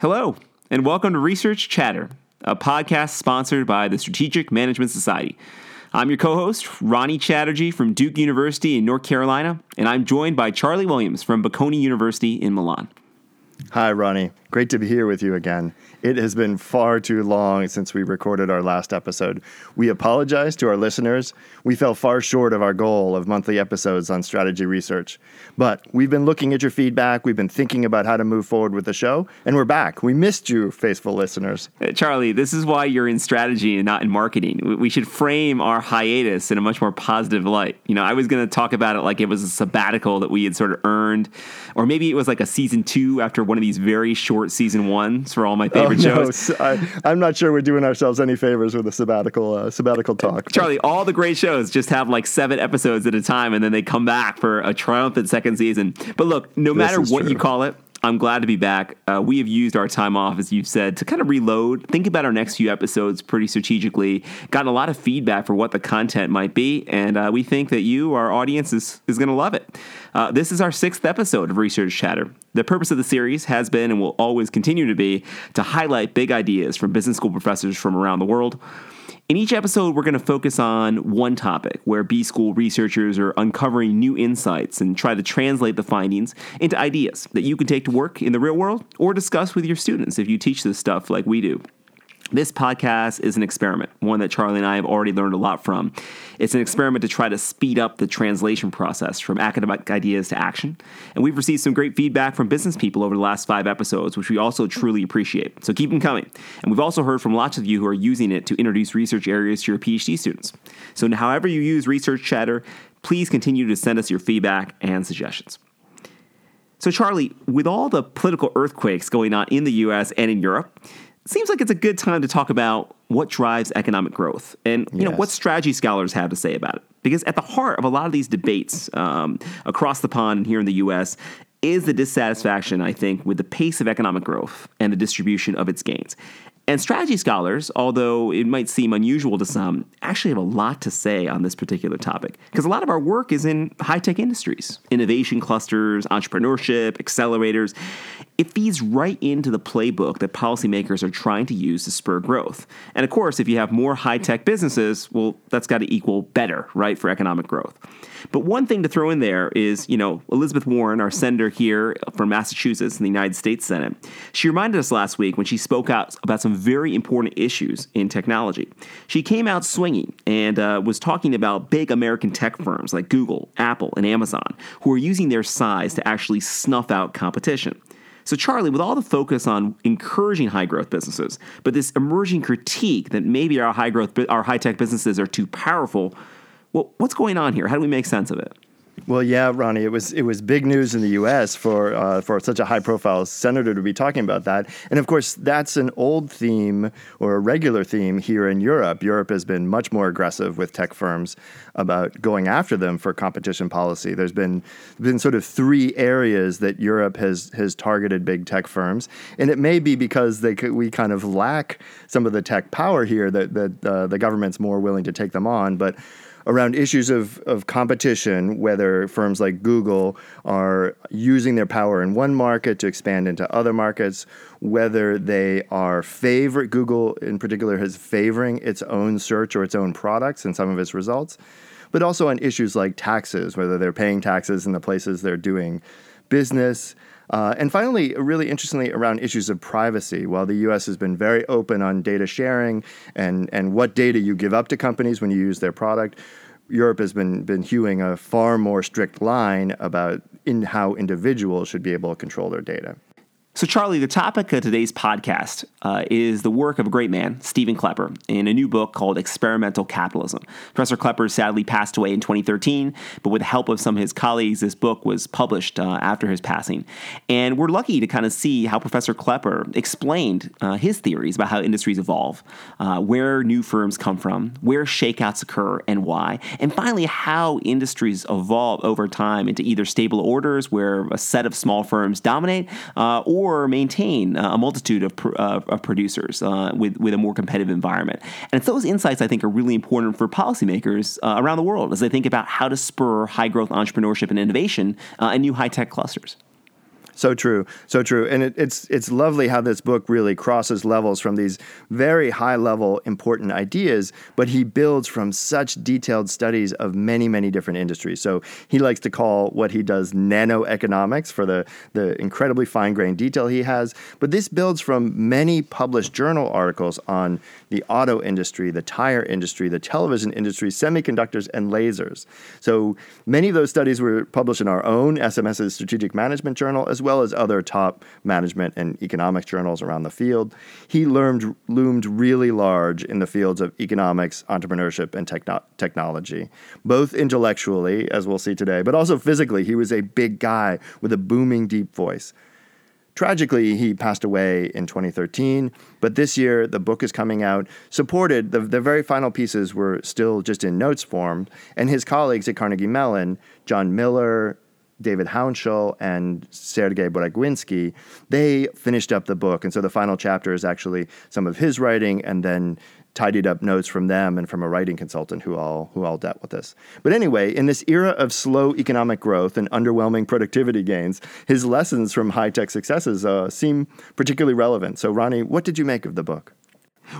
Hello, and welcome to Research Chatter, a podcast sponsored by the Strategic Management Society. I'm your co host, Ronnie Chatterji from Duke University in North Carolina, and I'm joined by Charlie Williams from Bocconi University in Milan. Hi, Ronnie. Great to be here with you again. It has been far too long since we recorded our last episode. We apologize to our listeners. We fell far short of our goal of monthly episodes on strategy research. But we've been looking at your feedback, we've been thinking about how to move forward with the show, and we're back. We missed you, faithful listeners. Uh, Charlie, this is why you're in strategy and not in marketing. We should frame our hiatus in a much more positive light. You know, I was going to talk about it like it was a sabbatical that we had sort of earned, or maybe it was like a season two after one of these very short season ones for all my favorite oh, shows. No, I, am not sure we're doing ourselves any favors with a sabbatical uh, sabbatical talk. Charlie, all the great shows just have like seven episodes at a time, and then they come back for a triumphant second season. But look, no matter what true. you call it, I'm glad to be back. Uh, we have used our time off, as you've said, to kind of reload, think about our next few episodes pretty strategically. Gotten a lot of feedback for what the content might be, and uh, we think that you, our audience, is, is going to love it. Uh, this is our sixth episode of Research Chatter. The purpose of the series has been and will always continue to be to highlight big ideas from business school professors from around the world. In each episode, we're going to focus on one topic where B School researchers are uncovering new insights and try to translate the findings into ideas that you can take to work in the real world or discuss with your students if you teach this stuff like we do. This podcast is an experiment, one that Charlie and I have already learned a lot from. It's an experiment to try to speed up the translation process from academic ideas to action. And we've received some great feedback from business people over the last five episodes, which we also truly appreciate. So keep them coming. And we've also heard from lots of you who are using it to introduce research areas to your PhD students. So, however you use Research Chatter, please continue to send us your feedback and suggestions. So, Charlie, with all the political earthquakes going on in the US and in Europe, seems like it's a good time to talk about what drives economic growth and you yes. know what strategy scholars have to say about it. Because at the heart of a lot of these debates um, across the pond and here in the U.S. is the dissatisfaction, I think, with the pace of economic growth and the distribution of its gains. And strategy scholars, although it might seem unusual to some, actually have a lot to say on this particular topic because a lot of our work is in high tech industries, innovation clusters, entrepreneurship, accelerators. It feeds right into the playbook that policymakers are trying to use to spur growth. And of course, if you have more high tech businesses, well, that's got to equal better, right, for economic growth. But one thing to throw in there is, you know, Elizabeth Warren, our senator here from Massachusetts in the United States Senate, she reminded us last week when she spoke out about some very important issues in technology. She came out swinging and uh, was talking about big American tech firms like Google, Apple, and Amazon who are using their size to actually snuff out competition. So, Charlie, with all the focus on encouraging high growth businesses, but this emerging critique that maybe our high growth, our high tech businesses are too powerful, well, what's going on here? How do we make sense of it? Well, yeah, Ronnie, it was it was big news in the U.S. for uh, for such a high profile senator to be talking about that, and of course that's an old theme or a regular theme here in Europe. Europe has been much more aggressive with tech firms about going after them for competition policy. There's been been sort of three areas that Europe has has targeted big tech firms, and it may be because they we kind of lack some of the tech power here that that uh, the government's more willing to take them on, but around issues of, of competition, whether firms like Google are using their power in one market to expand into other markets, whether they are favor Google in particular is favoring its own search or its own products and some of its results, but also on issues like taxes, whether they're paying taxes in the places they're doing business. Uh, and finally, really interestingly, around issues of privacy. While the US has been very open on data sharing and, and what data you give up to companies when you use their product, Europe has been, been hewing a far more strict line about in how individuals should be able to control their data. So, Charlie, the topic of today's podcast uh, is the work of a great man, Stephen Klepper, in a new book called Experimental Capitalism. Professor Klepper sadly passed away in 2013, but with the help of some of his colleagues, this book was published uh, after his passing. And we're lucky to kind of see how Professor Klepper explained uh, his theories about how industries evolve, uh, where new firms come from, where shakeouts occur, and why. And finally, how industries evolve over time into either stable orders where a set of small firms dominate uh, or or maintain uh, a multitude of, uh, of producers uh, with, with a more competitive environment. And it's those insights I think are really important for policymakers uh, around the world as they think about how to spur high growth entrepreneurship and innovation uh, and new high tech clusters. So true, so true, and it, it's it's lovely how this book really crosses levels from these very high level important ideas, but he builds from such detailed studies of many many different industries. So he likes to call what he does nanoeconomics for the the incredibly fine grained detail he has. But this builds from many published journal articles on the auto industry, the tire industry, the television industry, semiconductors, and lasers. So many of those studies were published in our own SMS's Strategic Management Journal, as well well as other top management and economics journals around the field. He loomed, loomed really large in the fields of economics, entrepreneurship, and techno- technology, both intellectually, as we'll see today, but also physically. He was a big guy with a booming, deep voice. Tragically, he passed away in 2013, but this year the book is coming out, supported. The, the very final pieces were still just in notes form, and his colleagues at Carnegie Mellon, John Miller, David Hounshell and Sergei Braguinsky, they finished up the book. And so the final chapter is actually some of his writing and then tidied up notes from them and from a writing consultant who all who all dealt with this. But anyway, in this era of slow economic growth and underwhelming productivity gains, his lessons from high tech successes uh, seem particularly relevant. So, Ronnie, what did you make of the book?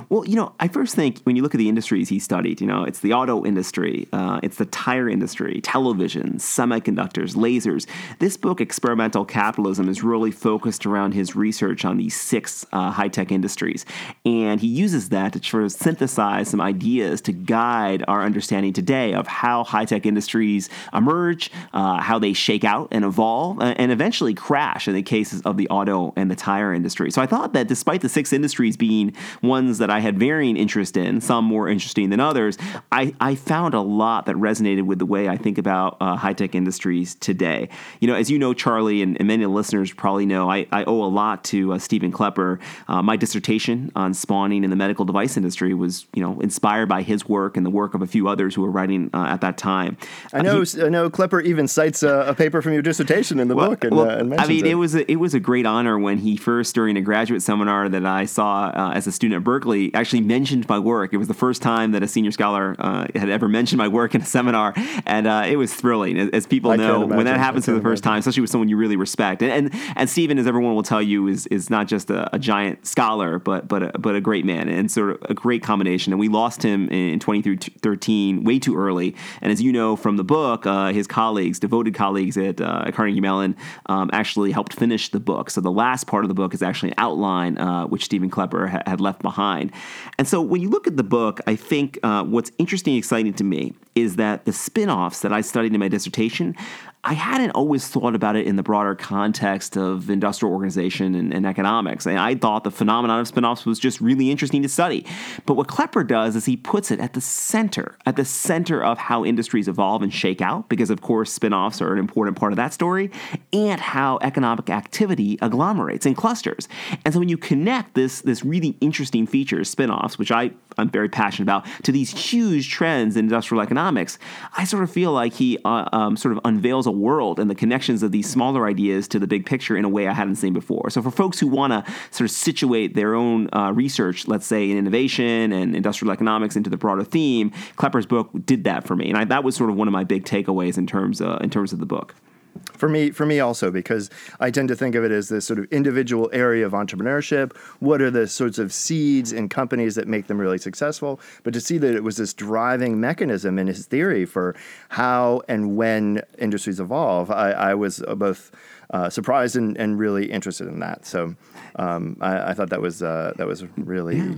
Well, you know, I first think when you look at the industries he studied, you know, it's the auto industry, uh, it's the tire industry, television, semiconductors, lasers. This book, Experimental Capitalism, is really focused around his research on these six uh, high tech industries. And he uses that to sort of synthesize some ideas to guide our understanding today of how high tech industries emerge, uh, how they shake out and evolve, and eventually crash in the cases of the auto and the tire industry. So I thought that despite the six industries being ones that I had varying interest in, some more interesting than others, I, I found a lot that resonated with the way I think about uh, high tech industries today. You know, as you know, Charlie, and, and many of the listeners probably know, I, I owe a lot to uh, Stephen Klepper. Uh, my dissertation on spawning in the medical device industry was, you know, inspired by his work and the work of a few others who were writing uh, at that time. I know, he, I know. Klepper even cites a, a, paper from your dissertation in the well, book, and, well, uh, and I mean, it. it. was a, it was a great honor when he first, during a graduate seminar that I saw uh, as a student at Berkeley Berkeley actually mentioned my work. It was the first time that a senior scholar uh, had ever mentioned my work in a seminar, and uh, it was thrilling. As, as people I know, when that happens for the first imagine. time, especially with someone you really respect, and and, and Stephen, as everyone will tell you, is is not just a, a giant scholar, but but a, but a great man and sort of a great combination. And we lost him in 2013, way too early. And as you know from the book, uh, his colleagues, devoted colleagues at, uh, at Carnegie Mellon, um, actually helped finish the book. So the last part of the book is actually an outline uh, which Stephen Klepper ha- had left behind. And so when you look at the book, I think uh, what's interesting and exciting to me is that the spin offs that I studied in my dissertation, I hadn't always thought about it in the broader context of industrial organization and, and economics. And I thought the phenomenon of spinoffs was just really interesting to study. But what Klepper does is he puts it at the center, at the center of how industries evolve and shake out, because of course spinoffs are an important part of that story, and how economic activity agglomerates and clusters. And so when you connect this, this really interesting feature, spinoffs, which I, I'm very passionate about, to these huge trends in industrial economics, I sort of feel like he uh, um, sort of unveils a world and the connections of these smaller ideas to the big picture in a way I hadn't seen before. So for folks who want to sort of situate their own uh, research, let's say in innovation and industrial economics into the broader theme, Klepper's book did that for me, and I, that was sort of one of my big takeaways in terms uh, in terms of the book. For me, for me also, because I tend to think of it as this sort of individual area of entrepreneurship. What are the sorts of seeds in companies that make them really successful? But to see that it was this driving mechanism in his theory for how and when industries evolve, I, I was both uh, surprised and, and, really interested in that. So um, I, I, thought that was uh, that was really. Yeah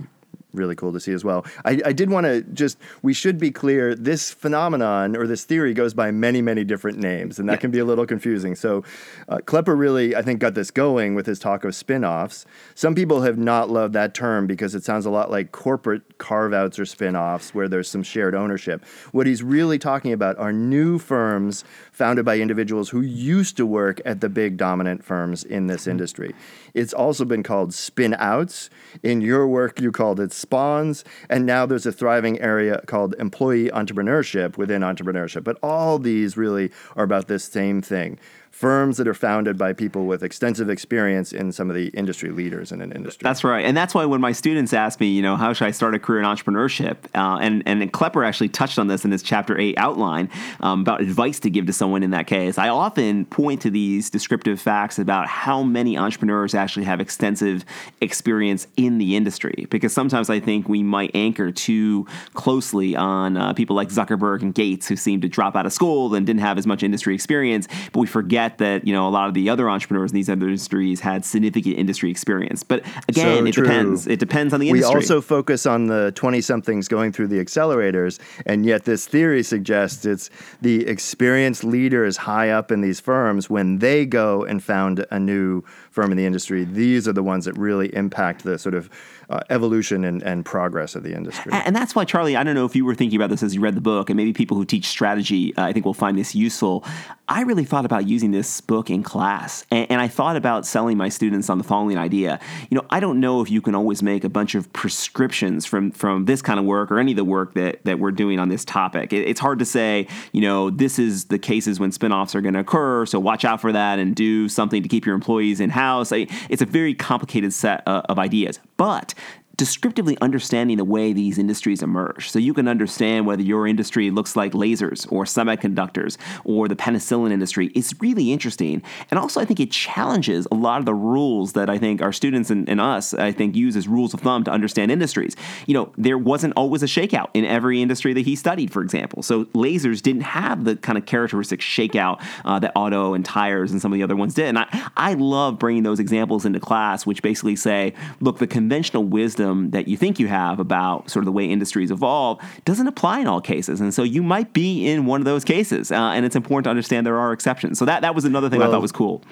really cool to see as well. I, I did want to just, we should be clear this phenomenon or this theory goes by many, many different names, and that yeah. can be a little confusing. So, uh, Klepper really, I think, got this going with his talk of spin offs. Some people have not loved that term because it sounds a lot like corporate carve outs or spin offs where there's some shared ownership. What he's really talking about are new firms founded by individuals who used to work at the big dominant firms in this mm-hmm. industry. It's also been called spin outs. In your work, you called it spawns. And now there's a thriving area called employee entrepreneurship within entrepreneurship. But all these really are about this same thing firms that are founded by people with extensive experience in some of the industry leaders in an industry. That's right, and that's why when my students ask me, you know, how should I start a career in entrepreneurship, uh, and and Klepper actually touched on this in his chapter eight outline um, about advice to give to someone in that case. I often point to these descriptive facts about how many entrepreneurs actually have extensive experience in the industry, because sometimes I think we might anchor too closely on uh, people like Zuckerberg and Gates who seem to drop out of school and didn't have as much industry experience, but we forget forget that you know a lot of the other entrepreneurs in these other industries had significant industry experience. But again, so it true. depends. It depends on the industry. We also focus on the twenty somethings going through the accelerators, and yet this theory suggests it's the experienced leaders high up in these firms when they go and found a new firm in the industry. These are the ones that really impact the sort of uh, evolution and, and progress of the industry. And that's why, Charlie, I don't know if you were thinking about this as you read the book, and maybe people who teach strategy, uh, I think, will find this useful. I really thought about using this book in class, and, and I thought about selling my students on the following idea. You know, I don't know if you can always make a bunch of prescriptions from from this kind of work or any of the work that that we're doing on this topic. It, it's hard to say, you know, this is the cases when spinoffs are going to occur, so watch out for that and do something to keep your employees in house. It's a very complicated set uh, of ideas, but descriptively understanding the way these industries emerge. So you can understand whether your industry looks like lasers or semiconductors or the penicillin industry. It's really interesting. And also, I think it challenges a lot of the rules that I think our students and, and us, I think, use as rules of thumb to understand industries. You know, there wasn't always a shakeout in every industry that he studied, for example. So lasers didn't have the kind of characteristic shakeout uh, that auto and tires and some of the other ones did. And I, I love bringing those examples into class, which basically say, look, the conventional wisdom wisdom that you think you have about sort of the way industries evolve doesn't apply in all cases. And so you might be in one of those cases. Uh, and it's important to understand there are exceptions. So that, that was another thing well, I thought was cool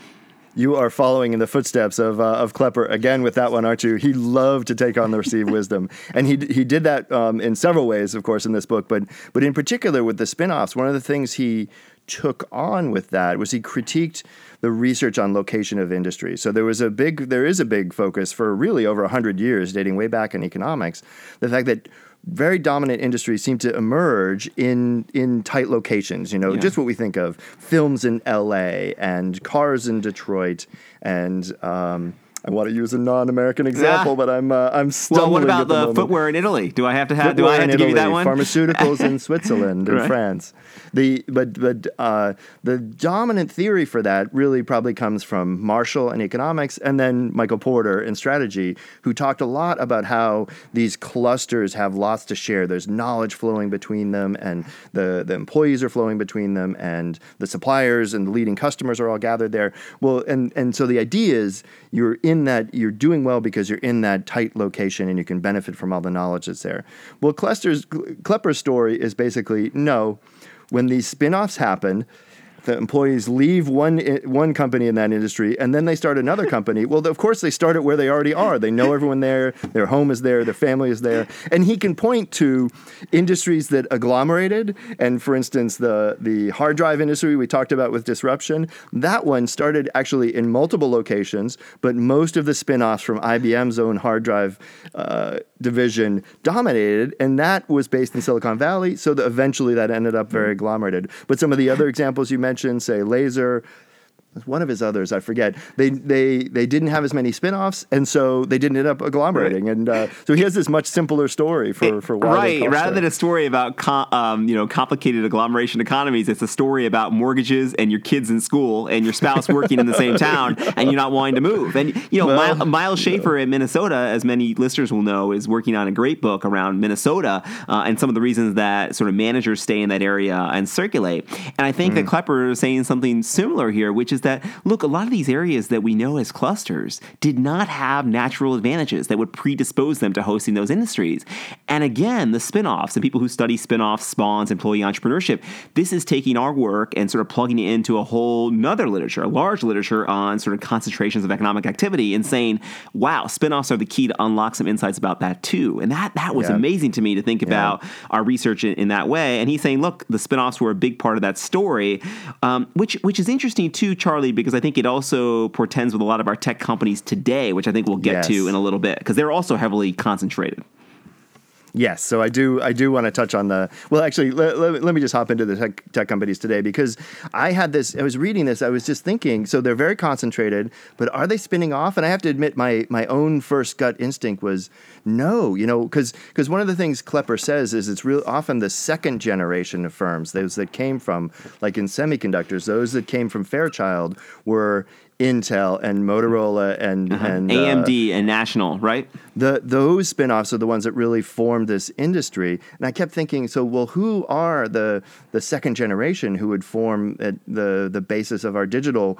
you are following in the footsteps of uh, of Klepper again with that one, aren't you? He loved to take on the received wisdom, and he he did that um, in several ways, of course, in this book. But but in particular with the spinoffs, one of the things he took on with that was he critiqued the research on location of industry. So there was a big, there is a big focus for really over 100 years, dating way back in economics, the fact that very dominant industries seem to emerge in in tight locations. You know, yeah. just what we think of: films in L.A. and cars in Detroit, and um, I want to use a non-American example, yeah. but I'm uh, I'm stumbling. Well, what about the, the footwear in Italy? Do I have to have? Footwear do I have to Italy, give you that one? Pharmaceuticals in Switzerland and right. France. The but but uh, the dominant theory for that really probably comes from Marshall in economics, and then Michael Porter in strategy, who talked a lot about how these clusters have lots to share. There's knowledge flowing between them, and the the employees are flowing between them, and the suppliers and the leading customers are all gathered there. Well, and and so the idea is you're in that you're doing well because you're in that tight location and you can benefit from all the knowledge that's there. Well, Klepper's, story is basically no. When these spin-offs happen, the employees leave one one company in that industry and then they start another company. Well, of course they start it where they already are. They know everyone there, their home is there, their family is there, and he can point to industries that agglomerated. And for instance, the the hard drive industry we talked about with disruption, that one started actually in multiple locations, but most of the spin-offs from IBM's own hard drive uh, division dominated, and that was based in Silicon Valley. So that eventually that ended up very mm-hmm. agglomerated. But some of the other examples you mentioned mentioned, say Laser, one of his others, I forget. They they they didn't have as many spin-offs, and so they didn't end up agglomerating. Right. And uh, so he has this much simpler story for for why right. Rather than a story about com- um, you know complicated agglomeration economies, it's a story about mortgages and your kids in school and your spouse working in the same town and you're not wanting to move. And you know, well, Miles, Myles Shaver in Minnesota, as many listeners will know, is working on a great book around Minnesota uh, and some of the reasons that sort of managers stay in that area and circulate. And I think mm. that Klepper is saying something similar here, which is is that, look, a lot of these areas that we know as clusters did not have natural advantages that would predispose them to hosting those industries. And again, the spinoffs and people who study spinoffs, spawns, employee entrepreneurship, this is taking our work and sort of plugging it into a whole nother literature, a large literature on sort of concentrations of economic activity and saying, wow, spinoffs are the key to unlock some insights about that too. And that that was yeah. amazing to me to think yeah. about our research in, in, that way. And he's saying, look, the spinoffs were a big part of that story, um, which which is interesting too, Charles Charlie, because I think it also portends with a lot of our tech companies today, which I think we'll get yes. to in a little bit, because they're also heavily concentrated. Yes, so I do. I do want to touch on the. Well, actually, let, let, me just hop into the tech, tech, companies today because I had this. I was reading this. I was just thinking. So they're very concentrated, but are they spinning off? And I have to admit, my my own first gut instinct was no. You know, because because one of the things Klepper says is it's real often the second generation of firms, those that came from like in semiconductors, those that came from Fairchild were Intel and Motorola and uh-huh. and AMD uh, and National, right? The those spin-offs are the ones that really formed this industry. And I kept thinking, so well, who are the the second generation who would form the the basis of our digital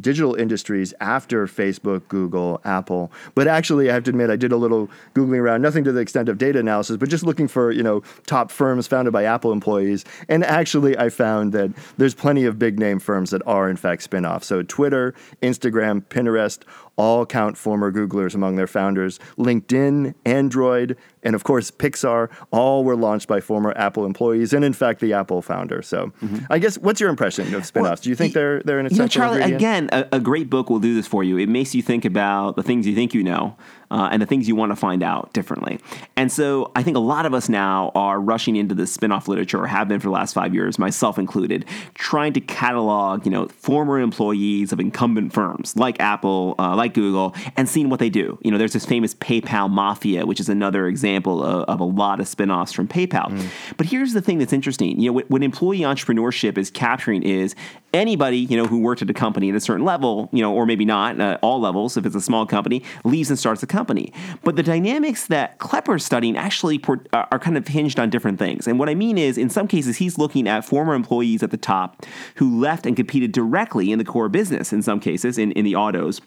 digital industries after Facebook, Google, Apple. But actually, I have to admit, I did a little googling around, nothing to the extent of data analysis, but just looking for you know top firms founded by Apple employees. And actually, I found that there's plenty of big name firms that are in fact spin-offs. So Twitter, Instagram, Pinterest, all count former Googlers among their founders. LinkedIn, Android, and of course Pixar all were launched by former Apple employees, and in fact the Apple founder. So, mm-hmm. I guess what's your impression of spinoffs? Well, Do you think they're they're an essential? You know, Charlie, ingredient? again, a, a, great book will do this for you. It makes you think about the things you think you know, uh, and the things you want to find out differently. And so I think a lot of us now are rushing into the spinoff literature, or have been for the last five years, myself included, trying to catalog, you know, former employees of incumbent firms like Apple, uh, like Google, and seeing what they do. You know, there's this famous PayPal mafia, which is another example of, of a lot of spinoffs from PayPal. Mm. But here's the thing that's interesting. You know, what, what employee entrepreneurship is capturing is anybody, you know, who worked at a company at a certain level, you know, or maybe not, uh, all levels, if it's a small company, leaves and starts a company. But the dynamics that Klepper's studying actually uh, are kind of hinged on different things. And what I mean is, in some cases, he's looking at former employees at the top who left and competed directly in the core business, in some cases, in, in the autos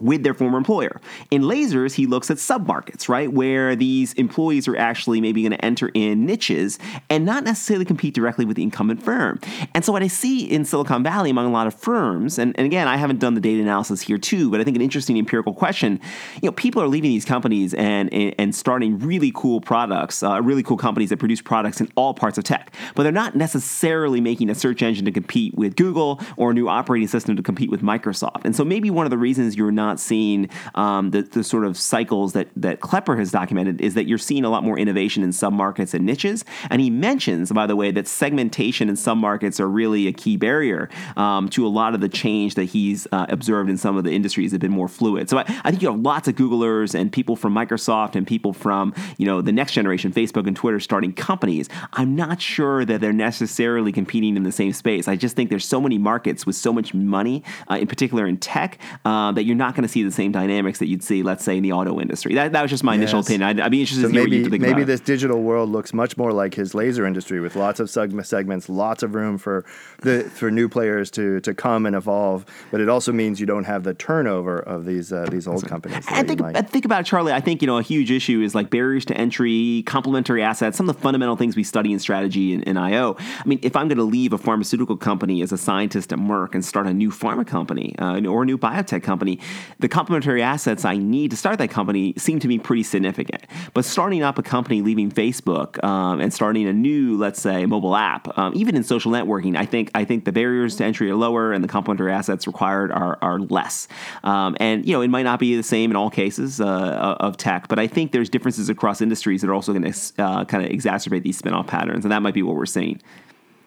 with their former employer. In lasers, he looks at submarkets, right, where these employees are actually maybe going to enter in niches and not necessarily compete directly with the incumbent firm. And so, what I see in Silicon Valley among a lot of firms, and, and again, I haven't done the data analysis here too, but I think an interesting empirical question you know, people are leaving these companies and, and, and starting really cool products, uh, really cool companies that produce products in all parts of tech, but they're not necessarily making a search engine to compete with Google or a new operating system to compete with Microsoft. And so, maybe one of the reasons you're not not seeing um, the, the sort of cycles that, that Klepper has documented is that you're seeing a lot more innovation in some markets and niches. And he mentions, by the way, that segmentation in some markets are really a key barrier um, to a lot of the change that he's uh, observed in some of the industries that have been more fluid. So I, I think you have lots of Googlers and people from Microsoft and people from you know the next generation, Facebook and Twitter, starting companies. I'm not sure that they're necessarily competing in the same space. I just think there's so many markets with so much money, uh, in particular in tech, uh, that you're not going to see the same dynamics that you'd see, let's say, in the auto industry. That, that was just my yes. initial opinion. I'd, I'd, be interested so to maybe, what you think Maybe this digital world looks much more like his laser industry with lots of segments, lots of room for the for new players to to come and evolve. But it also means you don't have the turnover of these uh, these old companies. And think, think about it, Charlie. I think you know a huge issue is like barriers to entry, complementary assets, some of the fundamental things we study in strategy and, in IO. I mean, if I'm going to leave a pharmaceutical company as a scientist at Merck and start a new pharma company uh, or a new biotech company, the complementary assets I need to start that company seem to be pretty significant. But starting up a company, leaving Facebook, um, and starting a new, let's say, mobile app, um, even in social networking, I think I think the barriers to entry are lower and the complementary assets required are, are less. Um, and you know, it might not be the same in all cases uh, of tech, but I think there's differences across industries that are also going to uh, kind of exacerbate these spin-off patterns, and that might be what we're seeing.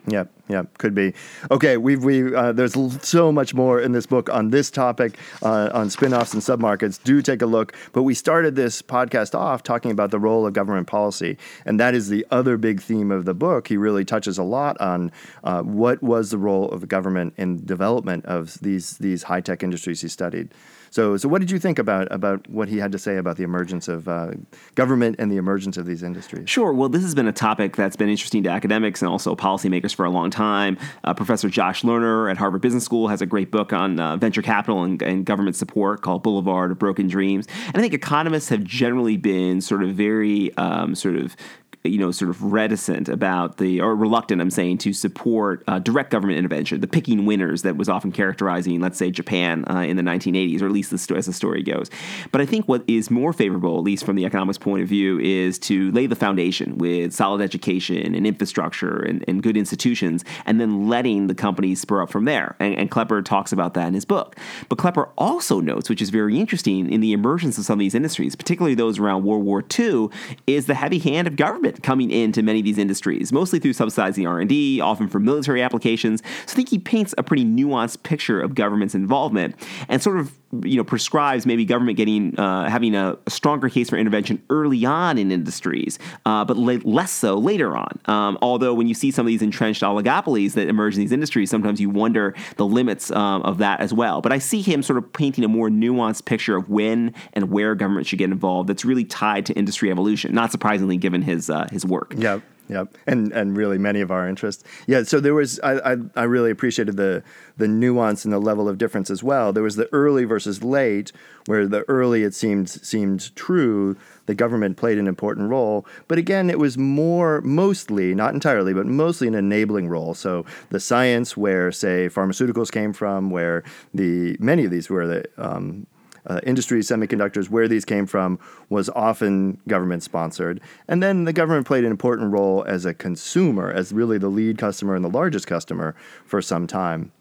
Yep, yep, could be. Okay, we've we uh, there's so much more in this book on this topic uh, on spin-offs and submarkets. Do take a look. But we started this podcast off talking about the role of government policy, and that is the other big theme of the book. He really touches a lot on uh, what was the role of government in development of these these high tech industries he studied. So, so what did you think about about what he had to say about the emergence of uh, government and the emergence of these industries? Sure. Well, this has been a topic that's been interesting to academics and also policymakers for a long time. Uh, Professor Josh Lerner at Harvard Business School has a great book on uh, venture capital and, and government support called Boulevard of Broken Dreams. And I think economists have generally been sort of very um, sort of you know, sort of reticent about the, or reluctant, I'm saying, to support uh, direct government intervention, the picking winners that was often characterizing, let's say, Japan uh, in the 1980s, or at least the sto- as the story goes. But I think what is more favorable, at least from the economics point of view, is to lay the foundation with solid education and infrastructure and, and good institutions, and then letting the companies spur up from there. And, and Klepper talks about that in his book. But Klepper also notes, which is very interesting, in the emergence of some of these industries, particularly those around World War II, is the heavy hand of government coming into many of these industries, mostly through subsidizing R&D, often for military applications. So I think he paints a pretty nuanced picture of government's involvement and sort of you know prescribes maybe government getting uh, having a, a, stronger case for intervention early on in industries, uh, but le- less so later on. Um, although when you see some of these entrenched oligopolies that emerge in these industries, sometimes you wonder the limits um, of that as well. But I see him sort of painting a more nuanced picture of when and where government should get involved. That's really tied to industry evolution. Not surprisingly, given his uh, his work. Yeah. Yep, and and really many of our interests. Yeah, so there was I, I, I really appreciated the the nuance and the level of difference as well. There was the early versus late, where the early it seemed seemed true the government played an important role, but again it was more mostly not entirely, but mostly an enabling role. So the science where say pharmaceuticals came from, where the many of these were the um, uh, industries, semiconductors, where these came from, was often government sponsored. And then the government played an important role as a consumer, as really the lead customer and the largest customer for some time.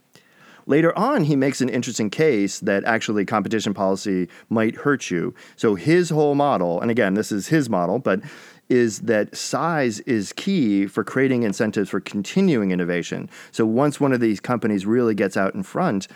Later on, he makes an interesting case that actually competition policy might hurt you. So his whole model, and again, this is his model, but is that size is key for creating incentives for continuing innovation. So once one of these companies really gets out in front,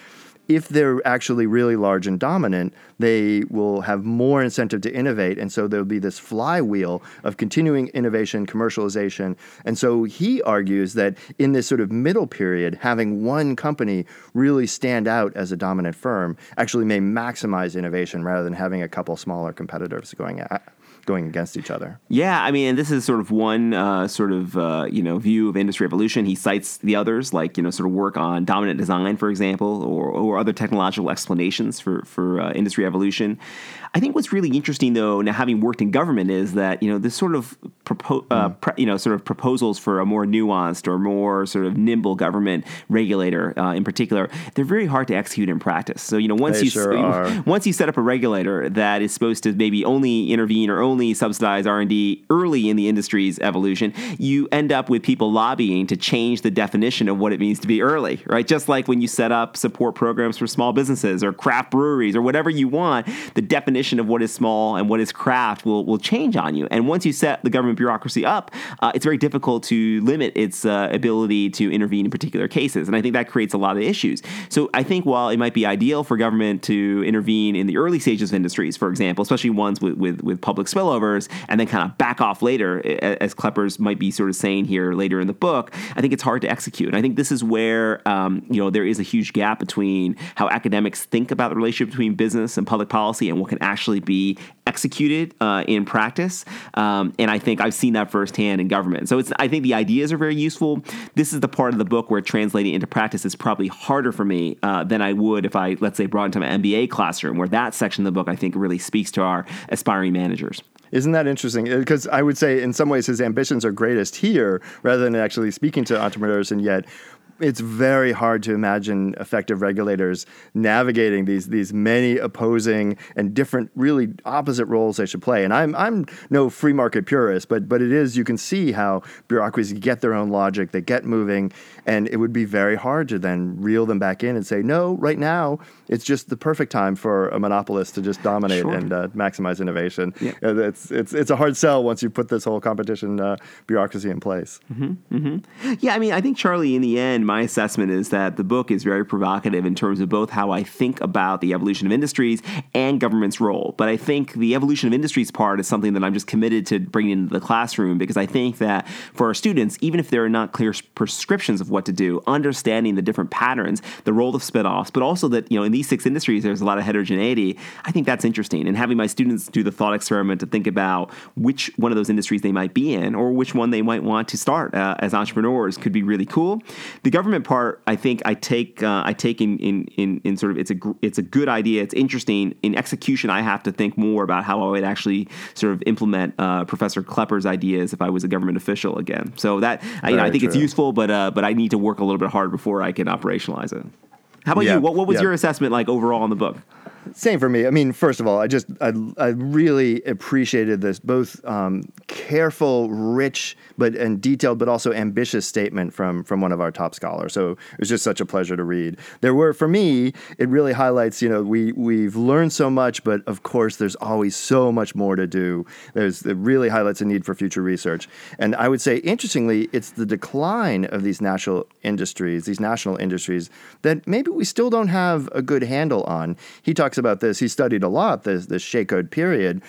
if they're actually really large and dominant, they will have more incentive to innovate. And so there'll be this flywheel of continuing innovation, commercialization. And so he argues that in this sort of middle period, having one company really stand out as a dominant firm actually may maximize innovation rather than having a couple smaller competitors going at, going against each other. Yeah, I mean, this is sort of one uh, sort of uh, you know view of industry evolution. He cites the others, like you know, sort of work on dominant design, for example, or, or other technological explanations for for uh, industry evolution. I think what's really interesting, though, now having worked in government, is that you know this sort of propo- uh, mm. pre- you know sort of proposals for a more nuanced or more sort of nimble government regulator, uh, in particular, they're very hard to execute in practice. So you know once they you sure once you set up a regulator that is supposed to maybe only intervene or only subsidize R and D early in the industry's evolution, you end up with people lobbying to change the definition of what it means to be early, right? Just like when you set up support programs for small businesses or craft breweries or whatever you want, the definition of what is small and what is craft will, will change on you. And once you set the government bureaucracy up, uh, it's very difficult to limit its uh, ability to intervene in particular cases. And I think that creates a lot of issues. So I think while it might be ideal for government to intervene in the early stages of industries, for example, especially ones with, with, with public spillovers, and then kind of back off later, as Klepper's might be sort of saying here later in the book, I think it's hard to execute. And I think this is where um, you know there is a huge gap between how academics think about the relationship between business and public policy and what can actually be executed uh, in practice. Um, and I think I've seen that firsthand in government. So it's I think the ideas are very useful. This is the part of the book where translating into practice is probably harder for me uh, than I would if I let's say brought into my MBA classroom, where that section of the book I think really speaks to our aspiring managers. Isn't that interesting? Uh, because I would say, in some ways, his ambitions are greatest here rather than actually speaking to entrepreneurs, and yet it's very hard to imagine effective regulators navigating these these many opposing and different, really opposite roles they should play. And I'm I'm no free market purist, but but it is you can see how bureaucracies get their own logic, they get moving, and it would be very hard to then reel them back in and say, no, right now it's just the perfect time for a monopolist to just dominate sure. and uh, maximize innovation. Yeah. Uh, it's it's it's a hard sell once you put this whole competition uh, bureaucracy in place. Mm-hmm, mm-hmm. Yeah, I mean, I think Charlie, in the end my assessment is that the book is very provocative in terms of both how I think about the evolution of industries and government's role. But I think the evolution of industries part is something that I'm just committed to bringing into the classroom because I think that for our students, even if there are not clear prescriptions of what to do, understanding the different patterns, the role of spinoffs, but also that, you know, in these six industries, there's a lot of heterogeneity. I think that's interesting. And having my students do the thought experiment to think about which one of those industries they might be in or which one they might want to start uh, as entrepreneurs could be really cool. The government part, I think I take uh, I take in, in in in sort of it's a it's a good idea. It's interesting. In execution, I have to think more about how I would actually sort of implement uh, Professor Klepper's ideas if I was a government official again. So that I, you know, I think true. it's useful, but uh, but I need to work a little bit hard before I can operationalize it. How about yeah. you? What, what was yeah. your assessment like overall in the book? Same for me. I mean, first of all, I just I, I really appreciated this both um, careful, rich, but and detailed, but also ambitious statement from from one of our top scholars. So it was just such a pleasure to read. There were for me, it really highlights. You know, we we've learned so much, but of course, there's always so much more to do. There's it really highlights a need for future research. And I would say, interestingly, it's the decline of these national industries, these national industries, that maybe we still don't have a good handle on. He talks talks about this. He studied a lot this this shakeout period.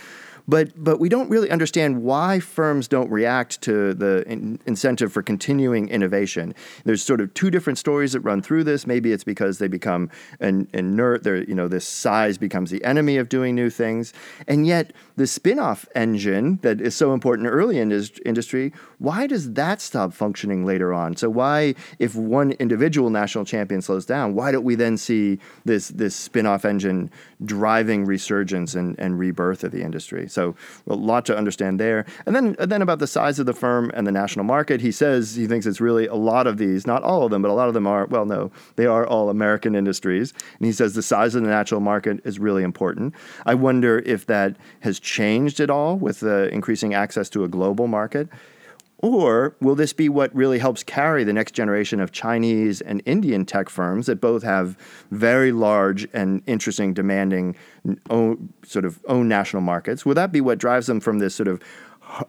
But, but we don't really understand why firms don't react to the in- incentive for continuing innovation. There's sort of two different stories that run through this. Maybe it's because they become an, inert. They're, you know, this size becomes the enemy of doing new things. And yet, the spin-off engine that is so important early in this industry, why does that stop functioning later on? So why, if one individual national champion slows down, why don't we then see this this spin-off engine driving resurgence and, and rebirth of the industry? So a lot to understand there. And then and then about the size of the firm and the national market, he says he thinks it's really a lot of these, not all of them, but a lot of them are well, no, they are all American industries. And he says the size of the national market is really important. I wonder if that has changed at all with the increasing access to a global market. Or will this be what really helps carry the next generation of Chinese and Indian tech firms that both have very large and interesting, demanding own, sort of own national markets? Will that be what drives them from this sort of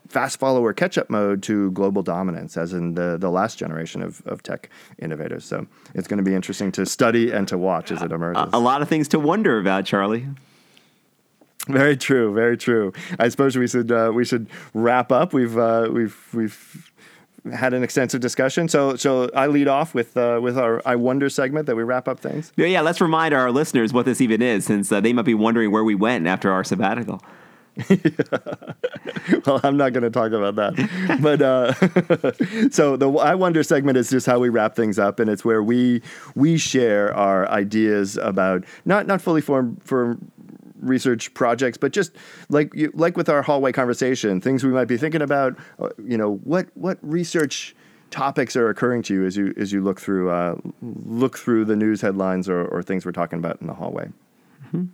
fast follower catch up mode to global dominance, as in the, the last generation of, of tech innovators? So it's going to be interesting to study and to watch as it emerges. A, a lot of things to wonder about, Charlie. Very true. Very true. I suppose we should uh, we should wrap up. We've uh, we've we've had an extensive discussion. So so I lead off with uh, with our I wonder segment that we wrap up things. Yeah, yeah. Let's remind our listeners what this even is, since uh, they might be wondering where we went after our sabbatical. well, I'm not going to talk about that. But uh, so the I wonder segment is just how we wrap things up, and it's where we we share our ideas about not not fully formed for research projects, but just like you, like with our hallway conversation, things we might be thinking about. Uh, you know, what what research topics are occurring to you as you as you look through uh, look through the news headlines or, or things we're talking about in the hallway. Mm-hmm.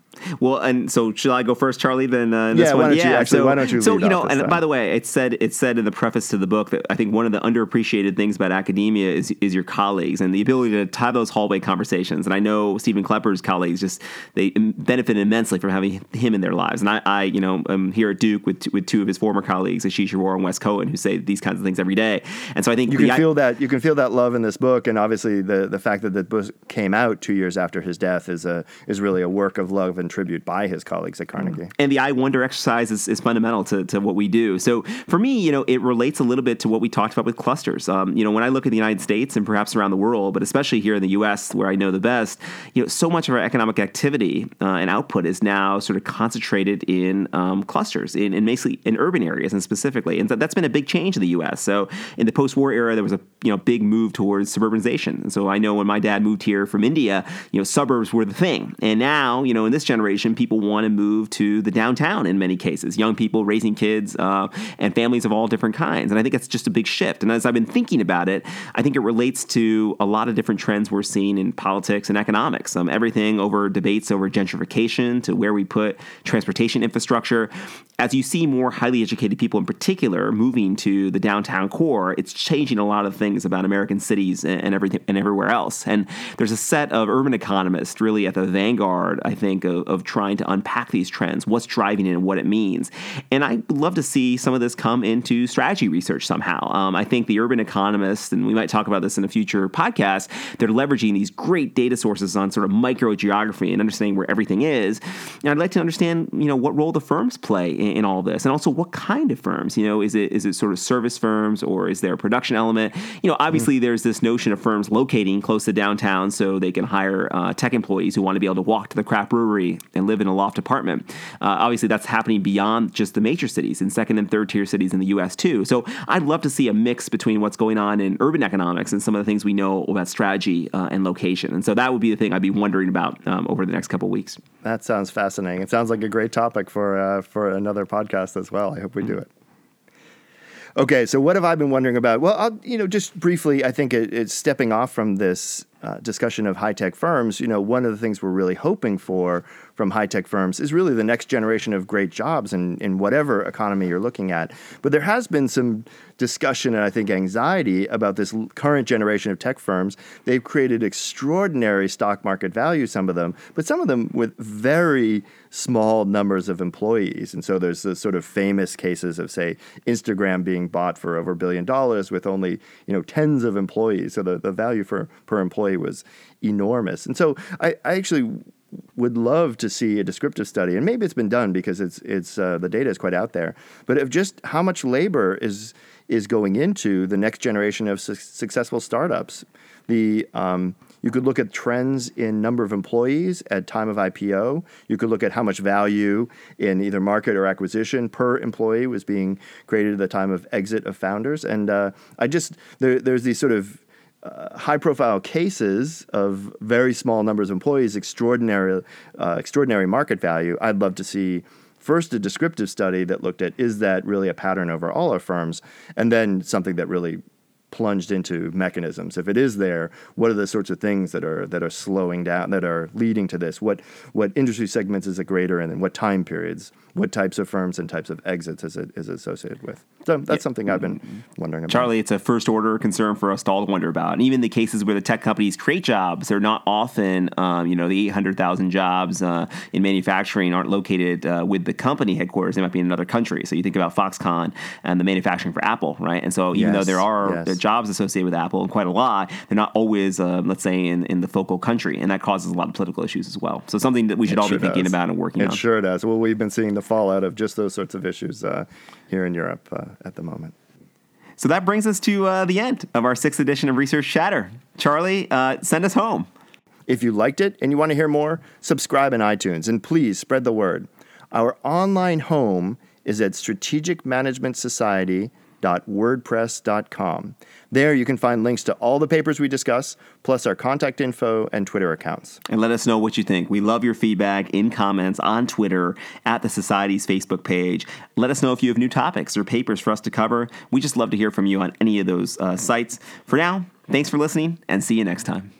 Well, and so should I go first, Charlie? Then uh, yeah, why don't yeah, you actually? So, why don't you? So you know, and time. by the way, it said it said in the preface to the book that I think one of the underappreciated things about academia is is your colleagues and the ability to have those hallway conversations. And I know Stephen Klepper's colleagues just they benefit immensely from having him in their lives. And I, I you know, am here at Duke with with two of his former colleagues, Ashish Arora and Wes Cohen, who say these kinds of things every day. And so I think you can the, feel I, that you can feel that love in this book, and obviously the the fact that the book came out two years after his death is a is really a work of love and tribute by his colleagues at Carnegie. And the I wonder exercise is, is fundamental to, to what we do. So for me, you know, it relates a little bit to what we talked about with clusters. Um, you know, when I look at the United States and perhaps around the world, but especially here in the U.S. where I know the best, you know, so much of our economic activity uh, and output is now sort of concentrated in um, clusters, in, in basically in urban areas and specifically, and that's been a big change in the U.S. So in the post-war era, there was a you know big move towards suburbanization. And so I know when my dad moved here from India, you know, suburbs were the thing, and now you know in this generation, people want to move to the downtown in many cases. Young people raising kids uh, and families of all different kinds. And I think it's just a big shift. And as I've been thinking about it, I think it relates to a lot of different trends we're seeing in politics and economics. Um, everything over debates over gentrification to where we put transportation infrastructure. As you see more highly educated people in particular moving to the downtown core, it's changing a lot of things about American cities and everything and everywhere else. And there's a set of urban economists really at the vanguard, I think, of, of trying to unpack these trends, what's driving it and what it means. And I'd love to see some of this come into strategy research somehow. Um, I think the urban economists, and we might talk about this in a future podcast, they're leveraging these great data sources on sort of microgeography and understanding where everything is. And I'd like to understand, you know, what role the firms play in, in all this, and also what kind of firms. You know, is it is it sort of service firms or is there a production element? You know, obviously mm. there's this notion of firms locating close to downtown so they can hire uh, tech employees who want to be able to walk to the craft brewery and live in a loft apartment. Uh, obviously, that's happening beyond just the major cities in second and third tier cities in the U.S. too. So I'd love to see a mix between what's going on in urban economics and some of the things we know about strategy uh, and location. And so that would be the thing I'd be wondering about um, over the next couple weeks. That sounds fascinating. It sounds like a great topic for uh, for another podcast as well. I hope we do it. Okay, so what have I been wondering about? Well, I'll, you know, just briefly, I think it, it's stepping off from this uh, discussion of high tech firms. You know, one of the things we're really hoping for from high tech firms is really the next generation of great jobs in, in whatever economy you're looking at. But there has been some discussion and I think anxiety about this current generation of tech firms. They've created extraordinary stock market value, some of them, but some of them with very small numbers of employees. And so there's the sort of famous cases of, say, Instagram being bought for over a billion dollars with only, you know, tens of employees. So the, the value for per employee was enormous. And so I, I actually would love to see a descriptive study, and maybe it's been done because it's it's uh, the data is quite out there, but of just how much labor is is going into the next generation of su- successful startups. The um, you could look at trends in number of employees at time of IPO. You could look at how much value in either market or acquisition per employee was being created at the time of exit of founders. And uh, I just there, there's these sort of uh, high profile cases of very small numbers of employees, extraordinary, uh, extraordinary market value, I'd love to see first a descriptive study that looked at is that really a pattern over all our firms, and then something that really plunged into mechanisms. If it is there, what are the sorts of things that are that are slowing down, that are leading to this? What what industry segments is it greater in, and what time periods? What types of firms and types of exits is it is it associated with? So that's yeah. something I've been wondering about. Charlie, it's a first order concern for us to all wonder about. And even the cases where the tech companies create jobs, they're not often, um, you know, the 800,000 jobs uh, in manufacturing aren't located uh, with the company headquarters. They might be in another country. So you think about Foxconn and the manufacturing for Apple, right? And so even yes. though there are yes jobs associated with Apple and quite a lot, they're not always, uh, let's say, in, in the focal country. And that causes a lot of political issues as well. So something that we should it all sure be thinking does. about and working it on. It sure does. Well, we've been seeing the fallout of just those sorts of issues uh, here in Europe uh, at the moment. So that brings us to uh, the end of our sixth edition of Research Chatter. Charlie, uh, send us home. If you liked it and you want to hear more, subscribe in iTunes and please spread the word. Our online home is at Strategic Management Society www.wordpress.com. There you can find links to all the papers we discuss, plus our contact info and Twitter accounts. And let us know what you think. We love your feedback in comments on Twitter, at the Society's Facebook page. Let us know if you have new topics or papers for us to cover. We just love to hear from you on any of those uh, sites. For now, thanks for listening and see you next time.